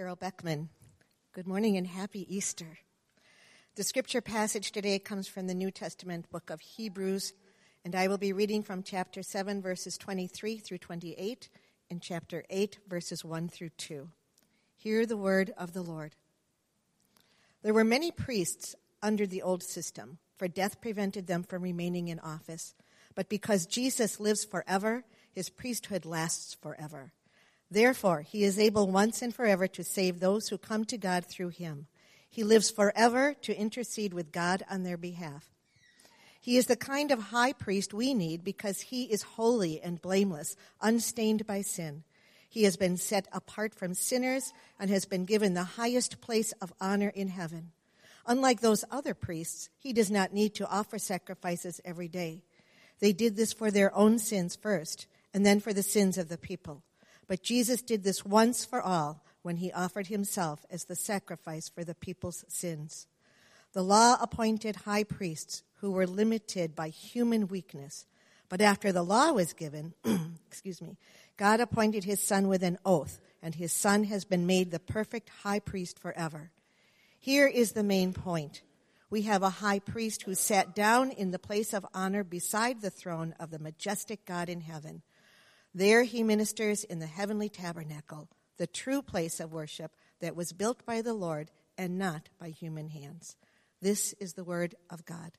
Carol Beckman. Good morning and happy Easter. The scripture passage today comes from the New Testament book of Hebrews, and I will be reading from chapter 7, verses 23 through 28, and chapter 8, verses 1 through 2. Hear the word of the Lord. There were many priests under the old system, for death prevented them from remaining in office. But because Jesus lives forever, his priesthood lasts forever. Therefore, he is able once and forever to save those who come to God through him. He lives forever to intercede with God on their behalf. He is the kind of high priest we need because he is holy and blameless, unstained by sin. He has been set apart from sinners and has been given the highest place of honor in heaven. Unlike those other priests, he does not need to offer sacrifices every day. They did this for their own sins first, and then for the sins of the people. But Jesus did this once for all when he offered himself as the sacrifice for the people's sins. The law appointed high priests who were limited by human weakness. But after the law was given, excuse me, God appointed his son with an oath, and his son has been made the perfect high priest forever. Here is the main point. We have a high priest who sat down in the place of honor beside the throne of the majestic God in heaven. There he ministers in the heavenly tabernacle, the true place of worship that was built by the Lord and not by human hands. This is the word of God.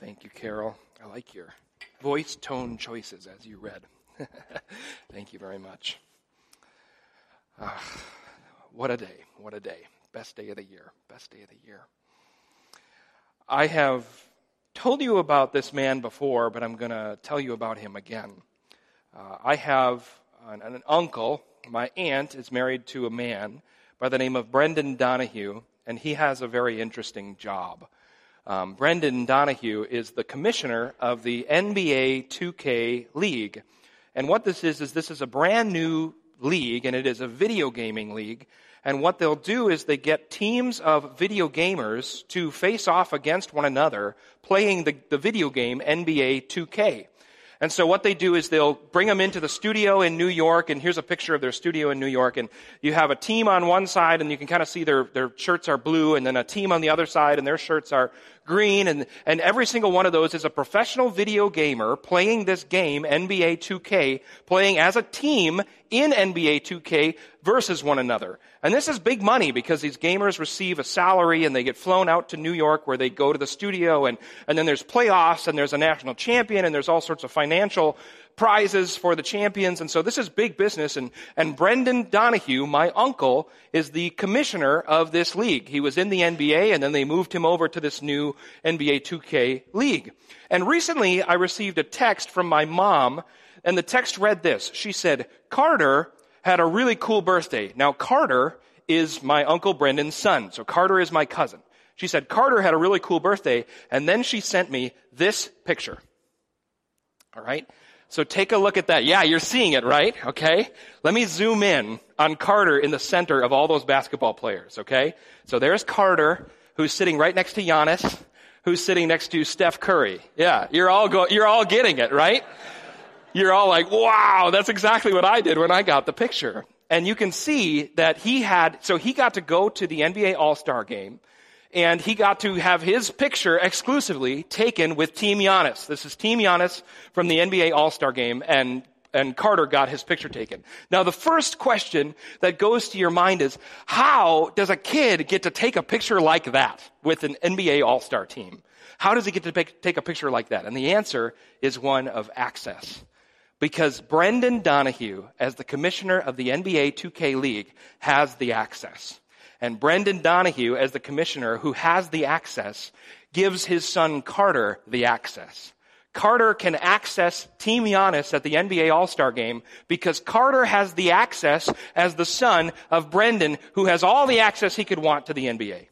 Thank you, Carol. I like your voice tone choices as you read. Thank you very much. Uh, what a day. What a day. Best day of the year. Best day of the year. I have told you about this man before, but I'm going to tell you about him again. Uh, I have an, an, uncle. My aunt is married to a man by the name of Brendan Donahue, and he has a very interesting job. Um, Brendan Donahue is the commissioner of the NBA 2K League. And what this is, is this is a brand new league, and it is a video gaming league and what they'll do is they get teams of video gamers to face off against one another playing the, the video game NBA 2K. And so what they do is they'll bring them into the studio in New York, and here's a picture of their studio in New York, and you have a team on one side, and you can kind of see their, their shirts are blue, and then a team on the other side, and their shirts are green, and, and every single one of those is a professional video gamer playing this game, NBA 2K, playing as a team in NBA 2K versus one another. And this is big money because these gamers receive a salary and they get flown out to New York where they go to the studio and, and then there's playoffs and there's a national champion and there's all sorts of financial prizes for the champions. And so this is big business. And, and Brendan Donahue, my uncle, is the commissioner of this league. He was in the NBA and then they moved him over to this new NBA 2K league. And recently I received a text from my mom and the text read this. She said, Carter had a really cool birthday. Now, Carter is my Uncle Brendan's son. So Carter is my cousin. She said, Carter had a really cool birthday. And then she sent me this picture. All right. So take a look at that. Yeah, you're seeing it, right? Okay. Let me zoom in on Carter in the center of all those basketball players. Okay. So there's Carter, who's sitting right next to Giannis, who's sitting next to Steph Curry. Yeah, you're all go, you're all getting it, right? you're all like, wow, that's exactly what I did when I got the picture. And you can see that he had, so he got to go to the NBA All-Star game and he got to have his picture exclusively taken with Team Giannis. This is Team Giannis from the NBA All-Star game and and Carter got his picture taken. Now the first question that goes to your mind is, how does a kid get to take a picture like that with an NBA All-Star team? How does he get to take a picture like that? And the answer is one of access. Because Brendan Donahue, as the commissioner of the NBA 2K League, has the access. And Brendan Donahue, as the commissioner who has the access, gives his son Carter the access. Carter can access Team Giannis at the NBA All-Star game because Carter has the access as the son of Brendan, who has all the access he could want to the NBA.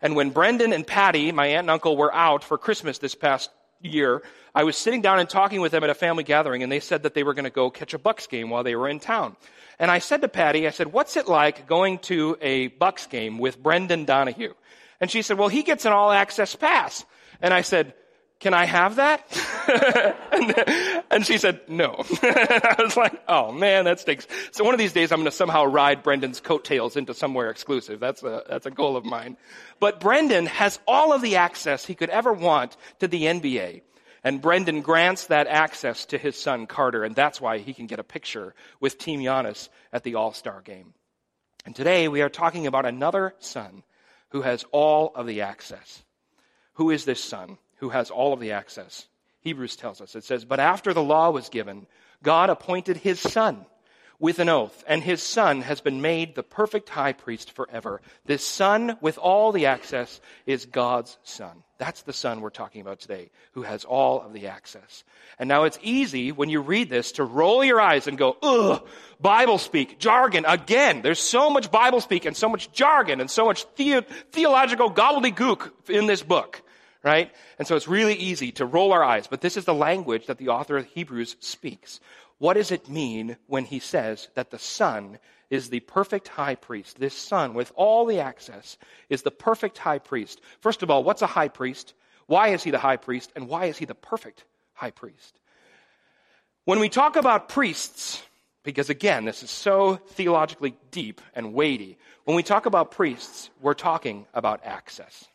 And when Brendan and Patty, my aunt and uncle, were out for Christmas this past year, I was sitting down and talking with them at a family gathering, and they said that they were going to go catch a Bucks game while they were in town. And I said to Patty, I said, what's it like going to a Bucks game with Brendan Donahue? And she said, well, he gets an all access pass. And I said, can I have that? and, and, she said, no. I was like, oh man, that stinks. So one of these days I'm going to somehow ride Brendan's coattails into somewhere exclusive. That's a, that's a goal of mine. But Brendan has all of the access he could ever want to the NBA. And Brendan grants that access to his son Carter, and that's why he can get a picture with Team Giannis at the All-Star game. And today we are talking about another son who has all of the access. Who is this son who has all of the access? Hebrews tells us. It says, But after the law was given, God appointed his son with an oath, and his son has been made the perfect high priest forever. This son with all the access is God's son. That's the son we're talking about today, who has all of the access. And now it's easy when you read this to roll your eyes and go, ugh, Bible speak, jargon, again. There's so much Bible speak and so much jargon and so much the- theological gobbledygook in this book, right? And so it's really easy to roll our eyes, but this is the language that the author of Hebrews speaks. What does it mean when he says that the Son is the perfect high priest? This Son, with all the access, is the perfect high priest. First of all, what's a high priest? Why is he the high priest? And why is he the perfect high priest? When we talk about priests, because again, this is so theologically deep and weighty, when we talk about priests, we're talking about access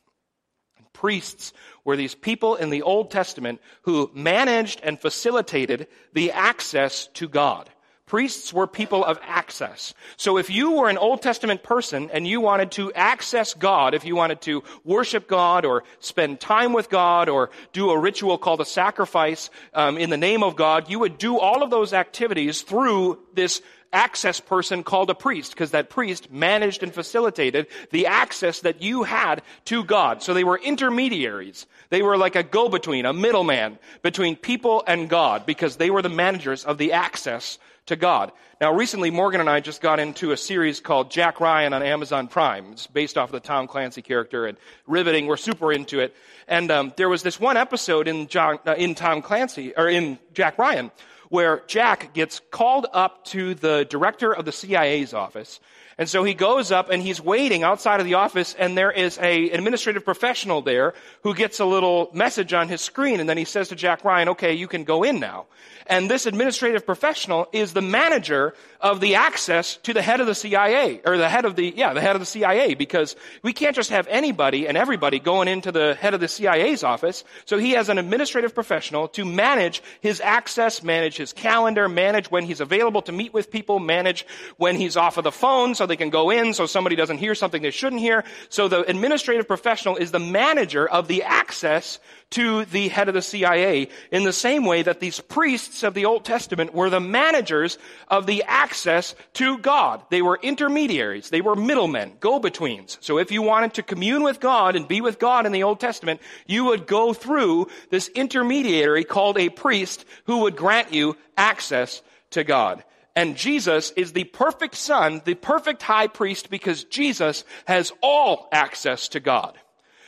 priests were these people in the Old Testament who managed and facilitated the access to God. Priests were people of access. So if you were an Old Testament person and you wanted to access God, if you wanted to worship God or spend time with God or do a ritual called a sacrifice um, in the name of God, you would do all of those activities through this access person called a priest because that priest managed and facilitated the access that you had to God. So they were intermediaries. They were like a go-between, a middleman between people and God because they were the managers of the access to God. Now recently Morgan and I just got into a series called Jack Ryan on Amazon Prime. It's based off of the Tom Clancy character and riveting. We're super into it. And um, there was this one episode in, John, uh, in Tom Clancy, or in Jack Ryan, where Jack gets called up to the director of the CIA's office. And so he goes up and he's waiting outside of the office and there is a administrative professional there who gets a little message on his screen and then he says to Jack Ryan, okay, you can go in now. And this administrative professional is the manager of the access to the head of the CIA, or the head of the, yeah, the head of the CIA, because we can't just have anybody and everybody going into the head of the CIA's office. So he has an administrative professional to manage his access, manage his calendar, manage when he's available to meet with people, manage when he's off of the phone so they can go in so somebody doesn't hear something they shouldn't hear. So the administrative professional is the manager of the access to the head of the CIA in the same way that these priests of the Old Testament were the managers of the access to God. They were intermediaries. They were middlemen, go-betweens. So if you wanted to commune with God and be with God in the Old Testament, you would go through this intermediary called a priest who would grant you access to God. And Jesus is the perfect son, the perfect high priest because Jesus has all access to God.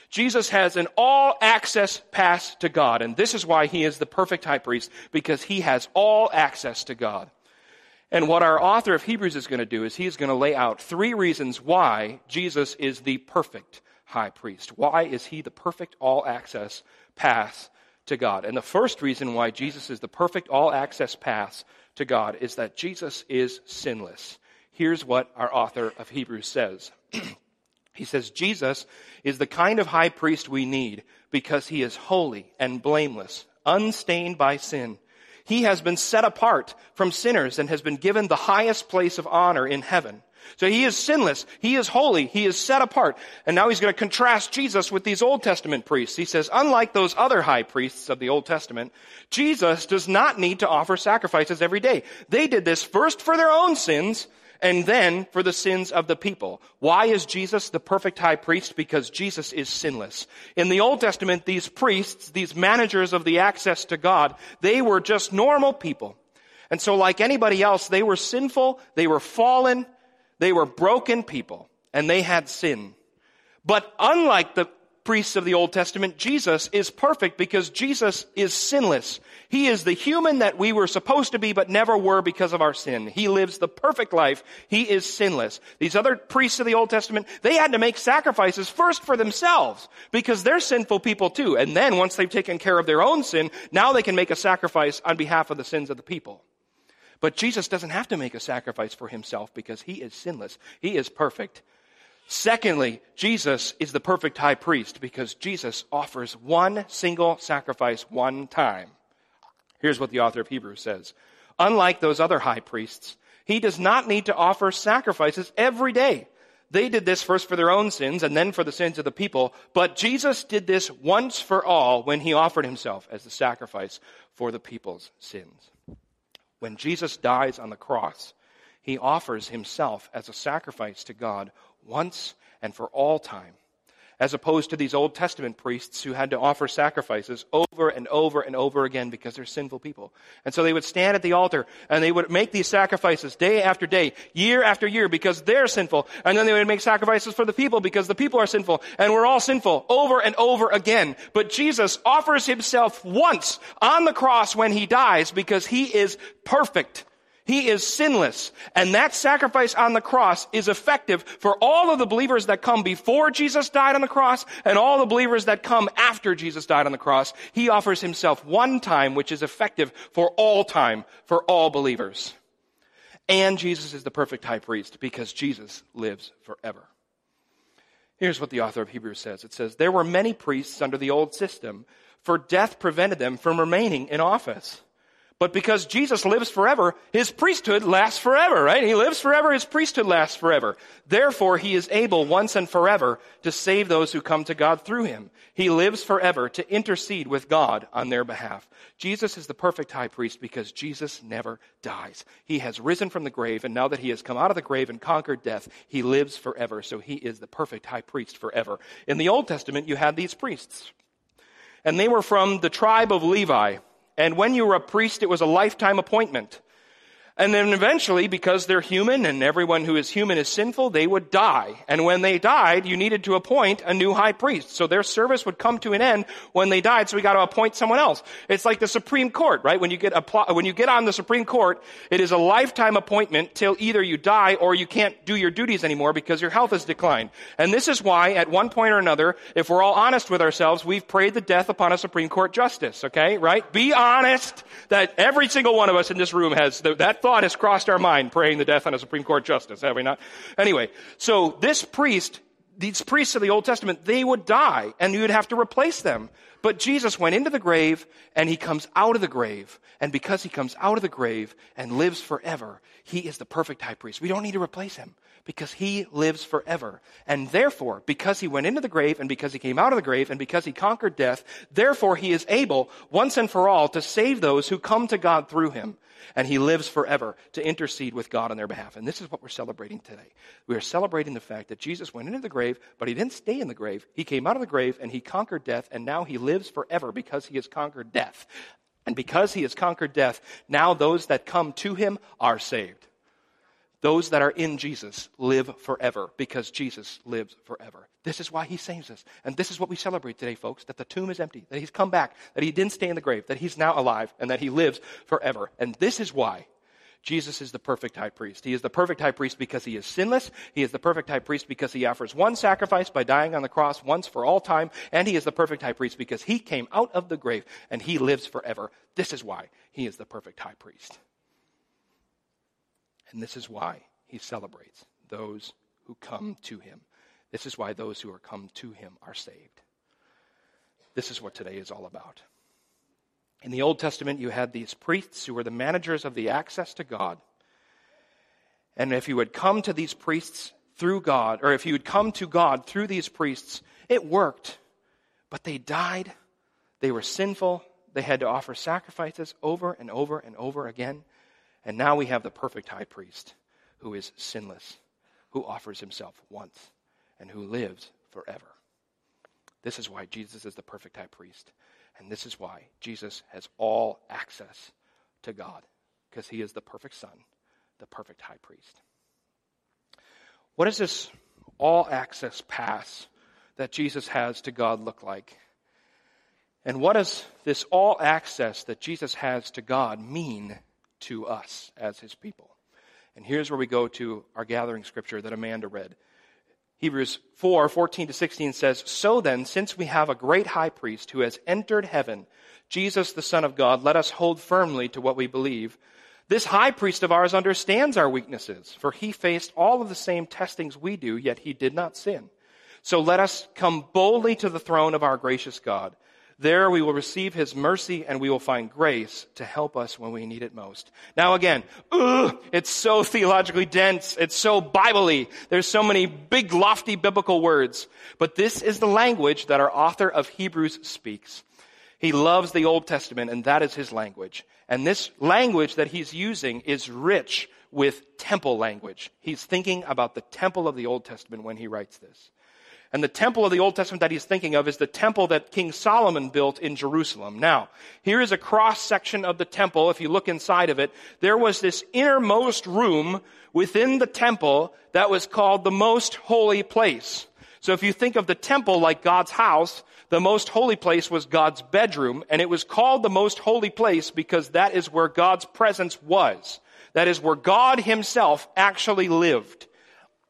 Jesus has an all access pass to God. And this is why he is the perfect high priest, because he has all access to God. And what our author of Hebrews is going to do is he's going to lay out three reasons why Jesus is the perfect high priest. Why is he the perfect all access pass to God? And the first reason why Jesus is the perfect all access pass to God is that Jesus is sinless. Here's what our author of Hebrews says. He says, Jesus is the kind of high priest we need because he is holy and blameless, unstained by sin. He has been set apart from sinners and has been given the highest place of honor in heaven. So he is sinless. He is holy. He is set apart. And now he's going to contrast Jesus with these Old Testament priests. He says, unlike those other high priests of the Old Testament, Jesus does not need to offer sacrifices every day. They did this first for their own sins and then for the sins of the people. Why is Jesus the perfect high priest? Because Jesus is sinless. In the Old Testament, these priests, these managers of the access to God, they were just normal people. And so like anybody else, they were sinful, they were fallen, they were broken people, and they had sin. But unlike the priests of the Old Testament, Jesus is perfect because Jesus is sinless. He is the human that we were supposed to be but never were because of our sin. He lives the perfect life. He is sinless. These other priests of the Old Testament, they had to make sacrifices first for themselves because they're sinful people too. And then once they've taken care of their own sin, now they can make a sacrifice on behalf of the sins of the people. But Jesus doesn't have to make a sacrifice for himself because he is sinless. He is perfect. Secondly, Jesus is the perfect high priest because Jesus offers one single sacrifice one time. Here's what the author of Hebrews says. Unlike those other high priests, he does not need to offer sacrifices every day. They did this first for their own sins and then for the sins of the people, but Jesus did this once for all when he offered himself as the sacrifice for the people's sins. When Jesus dies on the cross, he offers himself as a sacrifice to God once and for all time, as opposed to these Old Testament priests who had to offer sacrifices over and over and over again because they're sinful people. And so they would stand at the altar and they would make these sacrifices day after day, year after year because they're sinful. And then they would make sacrifices for the people because the people are sinful. And we're all sinful over and over again. But Jesus offers himself once on the cross when he dies because he is perfect. He is sinless. And that sacrifice on the cross is effective for all of the believers that come before Jesus died on the cross and all the believers that come after Jesus died on the cross. He offers himself one time, which is effective for all time, for all believers. And Jesus is the perfect high priest because Jesus lives forever. Here's what the author of Hebrews says. It says, There were many priests under the old system, for death prevented them from remaining in office. But because Jesus lives forever, his priesthood lasts forever, right? He lives forever, his priesthood lasts forever. Therefore, he is able once and forever to save those who come to God through him. He lives forever to intercede with God on their behalf. Jesus is the perfect high priest because Jesus never dies. He has risen from the grave, and now that he has come out of the grave and conquered death, he lives forever. So he is the perfect high priest forever. In the Old Testament, you had these priests. And they were from the tribe of Levi. And when you were a priest, it was a lifetime appointment. And then eventually, because they're human and everyone who is human is sinful, they would die. And when they died, you needed to appoint a new high priest. So their service would come to an end when they died, so we got to appoint someone else. It's like the Supreme Court, right? When you get when you get on the Supreme Court, it is a lifetime appointment till either you die or you can't do your duties anymore because your health has declined. And this is why, at one point or another, if we're all honest with ourselves, we've prayed the death upon a Supreme Court justice, okay? Right? Be honest that every single one of us in this room has that thought has crossed our mind praying the death on a Supreme Court justice, have we not? Anyway, so this priest, these priests of the Old Testament, they would die and you would have to replace them. But Jesus went into the grave and he comes out of the grave. And because he comes out of the grave and lives forever, he is the perfect high priest. We don't need to replace him because he lives forever. And therefore, because he went into the grave and because he came out of the grave and because he conquered death, therefore he is able once and for all to save those who come to God through him and he lives forever to intercede with God on their behalf. And this is what we're celebrating today. We are celebrating the fact that Jesus went into the grave, but he didn't stay in the grave. He came out of the grave and he conquered death, and now he lives forever because he has conquered death. And because he has conquered death, now those that come to him are saved. Those that are in Jesus live forever because Jesus lives forever. This is why he saves us. And this is what we celebrate today, folks that the tomb is empty, that he's come back, that he didn't stay in the grave, that he's now alive, and that he lives forever. And this is why Jesus is the perfect high priest. He is the perfect high priest because he is sinless. He is the perfect high priest because he offers one sacrifice by dying on the cross once for all time. And he is the perfect high priest because he came out of the grave and he lives forever. This is why he is the perfect high priest. And this is why he celebrates those who come to him. This is why those who are come to him are saved. This is what today is all about. In the Old Testament, you had these priests who were the managers of the access to God. And if you would come to these priests through God, or if you would come to God through these priests, it worked. But they died. They were sinful. They had to offer sacrifices over and over and over again. And now we have the perfect high priest who is sinless, who offers himself once, and who lives forever. This is why Jesus is the perfect high priest. And this is why Jesus has all access to God, because he is the perfect Son, the perfect high priest. What does this all access pass that Jesus has to God look like? And what does this all access that Jesus has to God mean to us as his people? And here's where we go to our gathering scripture that Amanda read. Hebrews 4 14 to 16 says, So then, since we have a great high priest who has entered heaven, Jesus, the Son of God, let us hold firmly to what we believe. This high priest of ours understands our weaknesses, for he faced all of the same testings we do, yet he did not sin. So let us come boldly to the throne of our gracious God. There we will receive his mercy and we will find grace to help us when we need it most. Now again, ugh, it's so theologically dense. It's so biblically. There's so many big, lofty biblical words. But this is the language that our author of Hebrews speaks. He loves the Old Testament and that is his language. And this language that he's using is rich with temple language. He's thinking about the temple of the Old Testament when he writes this. And the temple of the Old Testament that he's thinking of is the temple that King Solomon built in Jerusalem. Now, here is a cross section of the temple. If you look inside of it, there was this innermost room within the temple that was called the most holy place. So if you think of the temple like God's house, the most holy place was God's bedroom, and it was called the most holy place because that is where God's presence was. That is where God himself actually lived.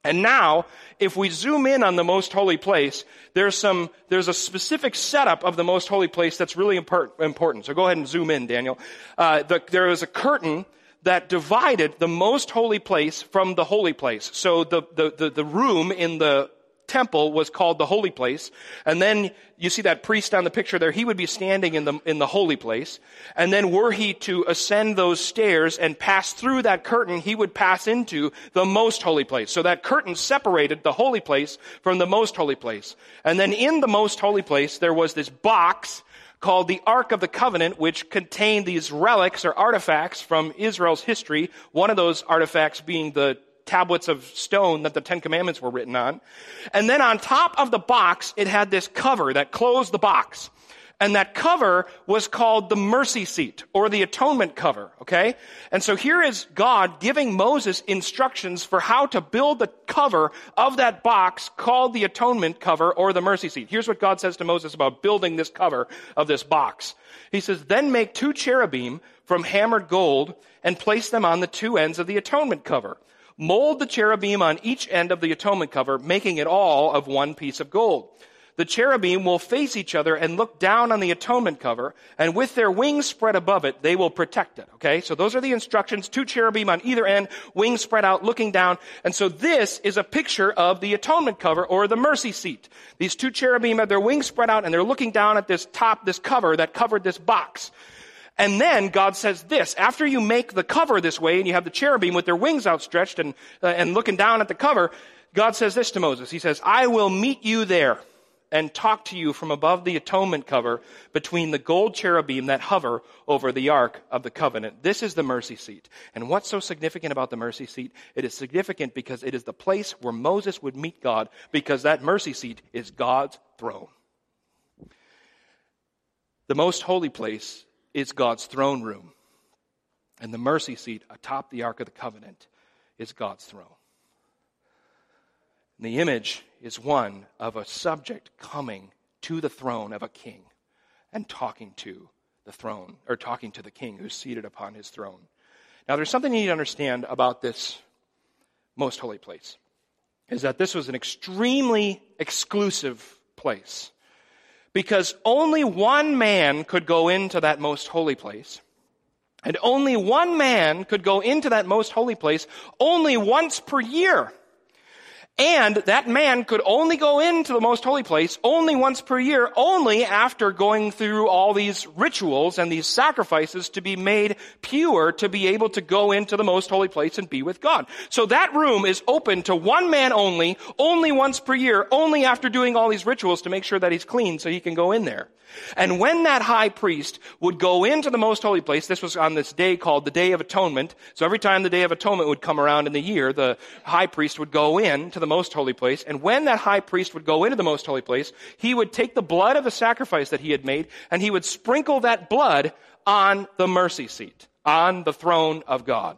And now, if we zoom in on the most holy place, there's some, there's a specific setup of the most holy place that's really important. So go ahead and zoom in, Daniel. Uh, the, there is a curtain that divided the most holy place from the holy place. So the, the, the, the room in the temple was called the holy place. And then you see that priest on the picture there, he would be standing in the, in the holy place. And then were he to ascend those stairs and pass through that curtain, he would pass into the most holy place. So that curtain separated the holy place from the most holy place. And then in the most holy place, there was this box called the Ark of the Covenant, which contained these relics or artifacts from Israel's history. One of those artifacts being the tablets of stone that the Ten Commandments were written on. And then on top of the box, it had this cover that closed the box. And that cover was called the mercy seat or the atonement cover, okay? And so here is God giving Moses instructions for how to build the cover of that box called the atonement cover or the mercy seat. Here's what God says to Moses about building this cover of this box. He says, then make two cherubim from hammered gold and place them on the two ends of the atonement cover. Mold the cherubim on each end of the atonement cover, making it all of one piece of gold. The cherubim will face each other and look down on the atonement cover, and with their wings spread above it, they will protect it. Okay? So those are the instructions. Two cherubim on either end, wings spread out, looking down. And so this is a picture of the atonement cover or the mercy seat. These two cherubim have their wings spread out and they're looking down at this top, this cover that covered this box. And then God says this, after you make the cover this way and you have the cherubim with their wings outstretched and, uh, and looking down at the cover, God says this to Moses. He says, I will meet you there and talk to you from above the atonement cover between the gold cherubim that hover over the ark of the covenant. This is the mercy seat. And what's so significant about the mercy seat? It is significant because it is the place where Moses would meet God because that mercy seat is God's throne. The most holy place is God's throne room. And the mercy seat atop the Ark of the Covenant is God's throne. And the image is one of a subject coming to the throne of a king and talking to the throne, or talking to the king who's seated upon his throne. Now, there's something you need to understand about this most holy place, is that this was an extremely exclusive place because only one man could go into that most holy place. And only one man could go into that most holy place only once per year. And that man could only go into the most holy place only once per year, only after going through all these rituals and these sacrifices to be made pure to be able to go into the most holy place and be with God. So that room is open to one man only, only once per year, only after doing all these rituals to make sure that he's clean so he can go in there. And when that high priest would go into the most holy place, this was on this day called the Day of Atonement. So every time the Day of Atonement would come around in the year, the high priest would go in to the most holy place. And when that high priest would go into the most holy place, he would take the blood of the sacrifice that he had made and he would sprinkle that blood on the mercy seat, on the throne of God.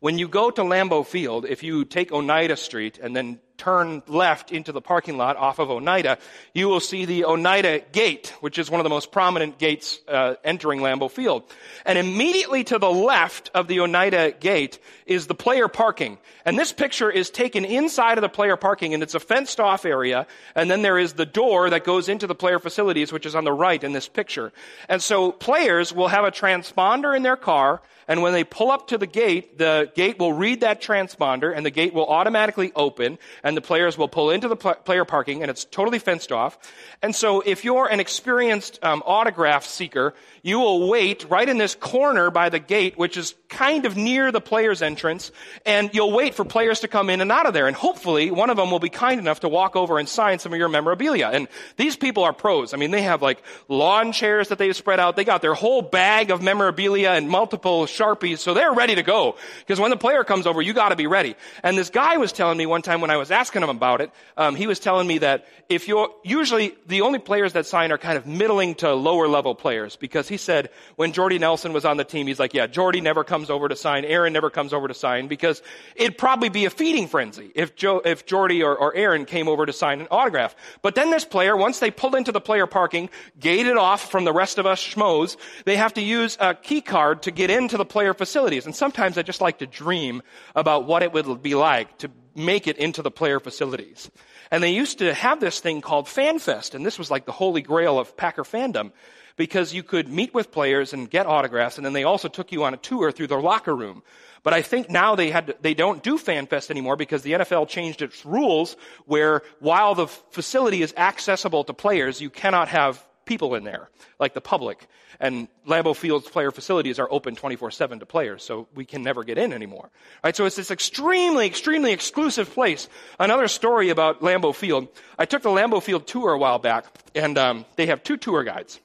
When you go to Lambeau Field, if you take Oneida Street and then turn left into the parking lot off of Oneida, you will see the Oneida Gate, which is one of the most prominent gates uh, entering Lambeau Field. And immediately to the left of the Oneida Gate is the player parking. And this picture is taken inside of the player parking, and it's a fenced off area. And then there is the door that goes into the player facilities, which is on the right in this picture. And so players will have a transponder in their car and when they pull up to the gate, the gate will read that transponder and the gate will automatically open and the players will pull into the pl- player parking and it's totally fenced off. And so if you're an experienced um, autograph seeker, you will wait right in this corner by the gate, which is kind of near the player's entrance, and you'll wait for players to come in and out of there. And hopefully one of them will be kind enough to walk over and sign some of your memorabilia. And these people are pros. I mean, they have like lawn chairs that they've spread out. They got their whole bag of memorabilia and multiple Sharpies, so they're ready to go. Because when the player comes over, you gotta be ready. And this guy was telling me one time when I was asking him about it, um, he was telling me that if you're, usually the only players that sign are kind of middling to lower level players because he said when Jordy Nelson was on the team, he's like, yeah, Jordy never comes over to sign. Aaron never comes over to sign because it'd probably be a feeding frenzy if if Jordy or, or Aaron came over to sign an autograph. But then this player, once they pull into the player parking, gated off from the rest of us schmoes, they have to use a key card to get into the player facilities. And sometimes I just like to dream about what it would be like to make it into the player facilities. And they used to have this thing called FanFest, and this was like the holy grail of Packer fandom because you could meet with players and get autographs, and then they also took you on a tour through their locker room. But I think now they had to, they don't do FanFest anymore because the NFL changed its rules where while the facility is accessible to players, you cannot have people in there, like the public. And Lambeau Field's player facilities are open 24-7 to players, so we can never get in anymore. Right? So it's this extremely, extremely exclusive place. Another story about Lambeau Field. I took the Lambeau Field tour a while back, and um, they have two tour guides.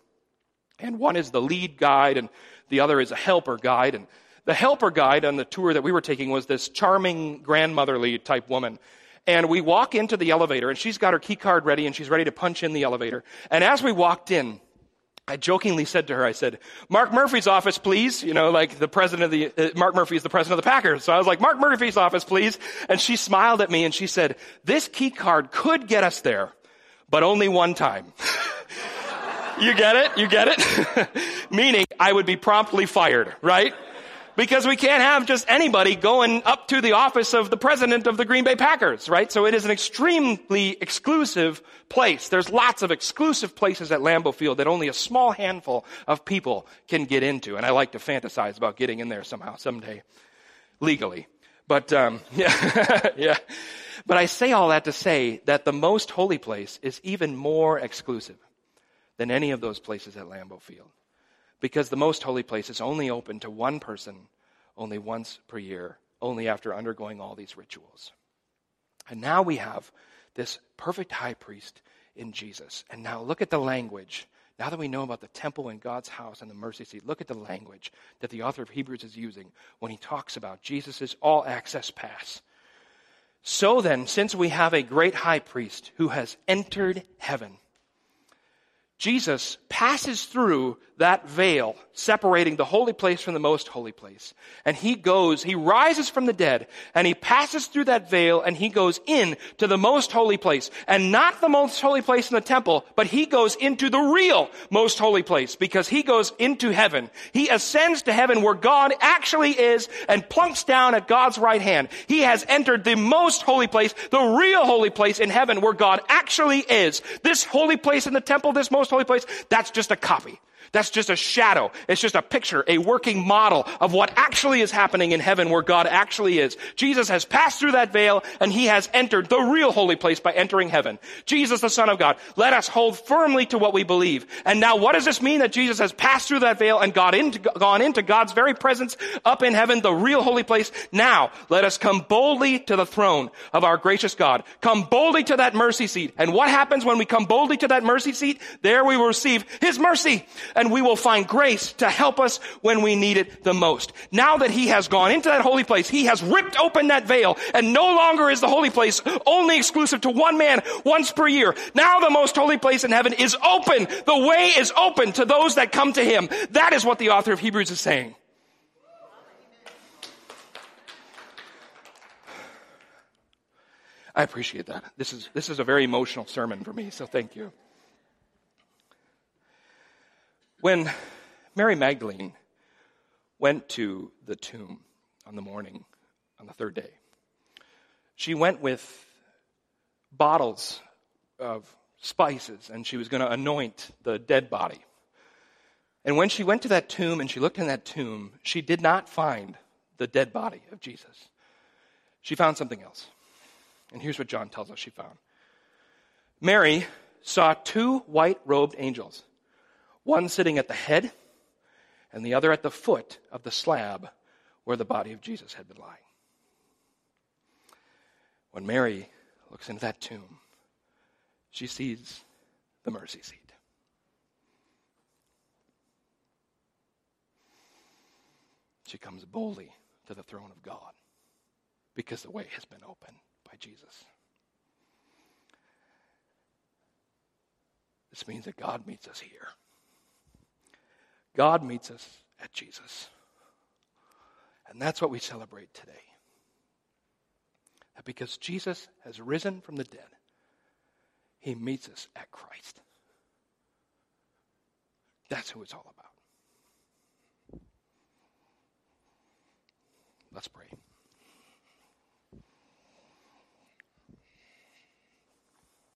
And one is the lead guide, and the other is a helper guide. And the helper guide on the tour that we were taking was this charming grandmotherly type woman. And we walk into the elevator, and she's got her key card ready, and she's ready to punch in the elevator. And as we walked in, I jokingly said to her, I said, Mark Murphy's office, please. You know, like the president of the, uh, Mark Murphy is the president of the Packers. So I was like, Mark Murphy's office, please. And she smiled at me and she said, this key card could get us there, but only one time. You get it? You get it? Meaning I would be promptly fired, right? Because we can't have just anybody going up to the office of the president of the Green Bay Packers, right? So it is an extremely exclusive place. There's lots of exclusive places at Lambeau Field that only a small handful of people can get into. And I like to fantasize about getting in there somehow, someday, legally. But, um, yeah, yeah. But I say all that to say that the most holy place is even more exclusive than any of those places at Lambeau Field. Because the most holy place is only open to one person only once per year, only after undergoing all these rituals. And now we have this perfect high priest in Jesus. And now look at the language. Now that we know about the temple and God's house and the mercy seat, look at the language that the author of Hebrews is using when he talks about Jesus' all access pass. So then, since we have a great high priest who has entered heaven, Jesus passes through that veil separating the holy place from the most holy place. And he goes, he rises from the dead and he passes through that veil and he goes in to the most holy place and not the most holy place in the temple, but he goes into the real most holy place because he goes into heaven. He ascends to heaven where God actually is and plunks down at God's right hand. He has entered the most holy place, the real holy place in heaven where God actually is. This holy place in the temple, this most holy place, that's just a copy. That's just a shadow. It's just a picture, a working model of what actually is happening in heaven where God actually is. Jesus has passed through that veil and he has entered the real holy place by entering heaven. Jesus, the Son of God. Let us hold firmly to what we believe. And now what does this mean that Jesus has passed through that veil and got into, gone into God's very presence up in heaven, the real holy place? Now let us come boldly to the throne of our gracious God. Come boldly to that mercy seat. And what happens when we come boldly to that mercy seat? There we will receive his mercy and we will find grace to help us when we need it the most. Now that he has gone into that holy place, he has ripped open that veil and no longer is the holy place only exclusive to one man once per year. Now the most holy place in heaven is open. The way is open to those that come to him. That is what the author of Hebrews is saying. I appreciate that. This is, this is a very emotional sermon for me, so thank you. When Mary Magdalene went to the tomb on the morning, on the third day, she went with bottles of spices and she was going to anoint the dead body. And when she went to that tomb and she looked in that tomb, she did not find the dead body of Jesus. She found something else. And here's what John tells us she found Mary saw two white robed angels, one sitting at the head and the other at the foot of the slab where the body of Jesus had been lying. When Mary looks into that tomb, she sees the mercy seat. She comes boldly to the throne of God because the way has been opened by Jesus. This means that God meets us here. God meets us at Jesus. And that's what we celebrate today. That because Jesus has risen from the dead, he meets us at Christ. That's who it's all about. Let's pray.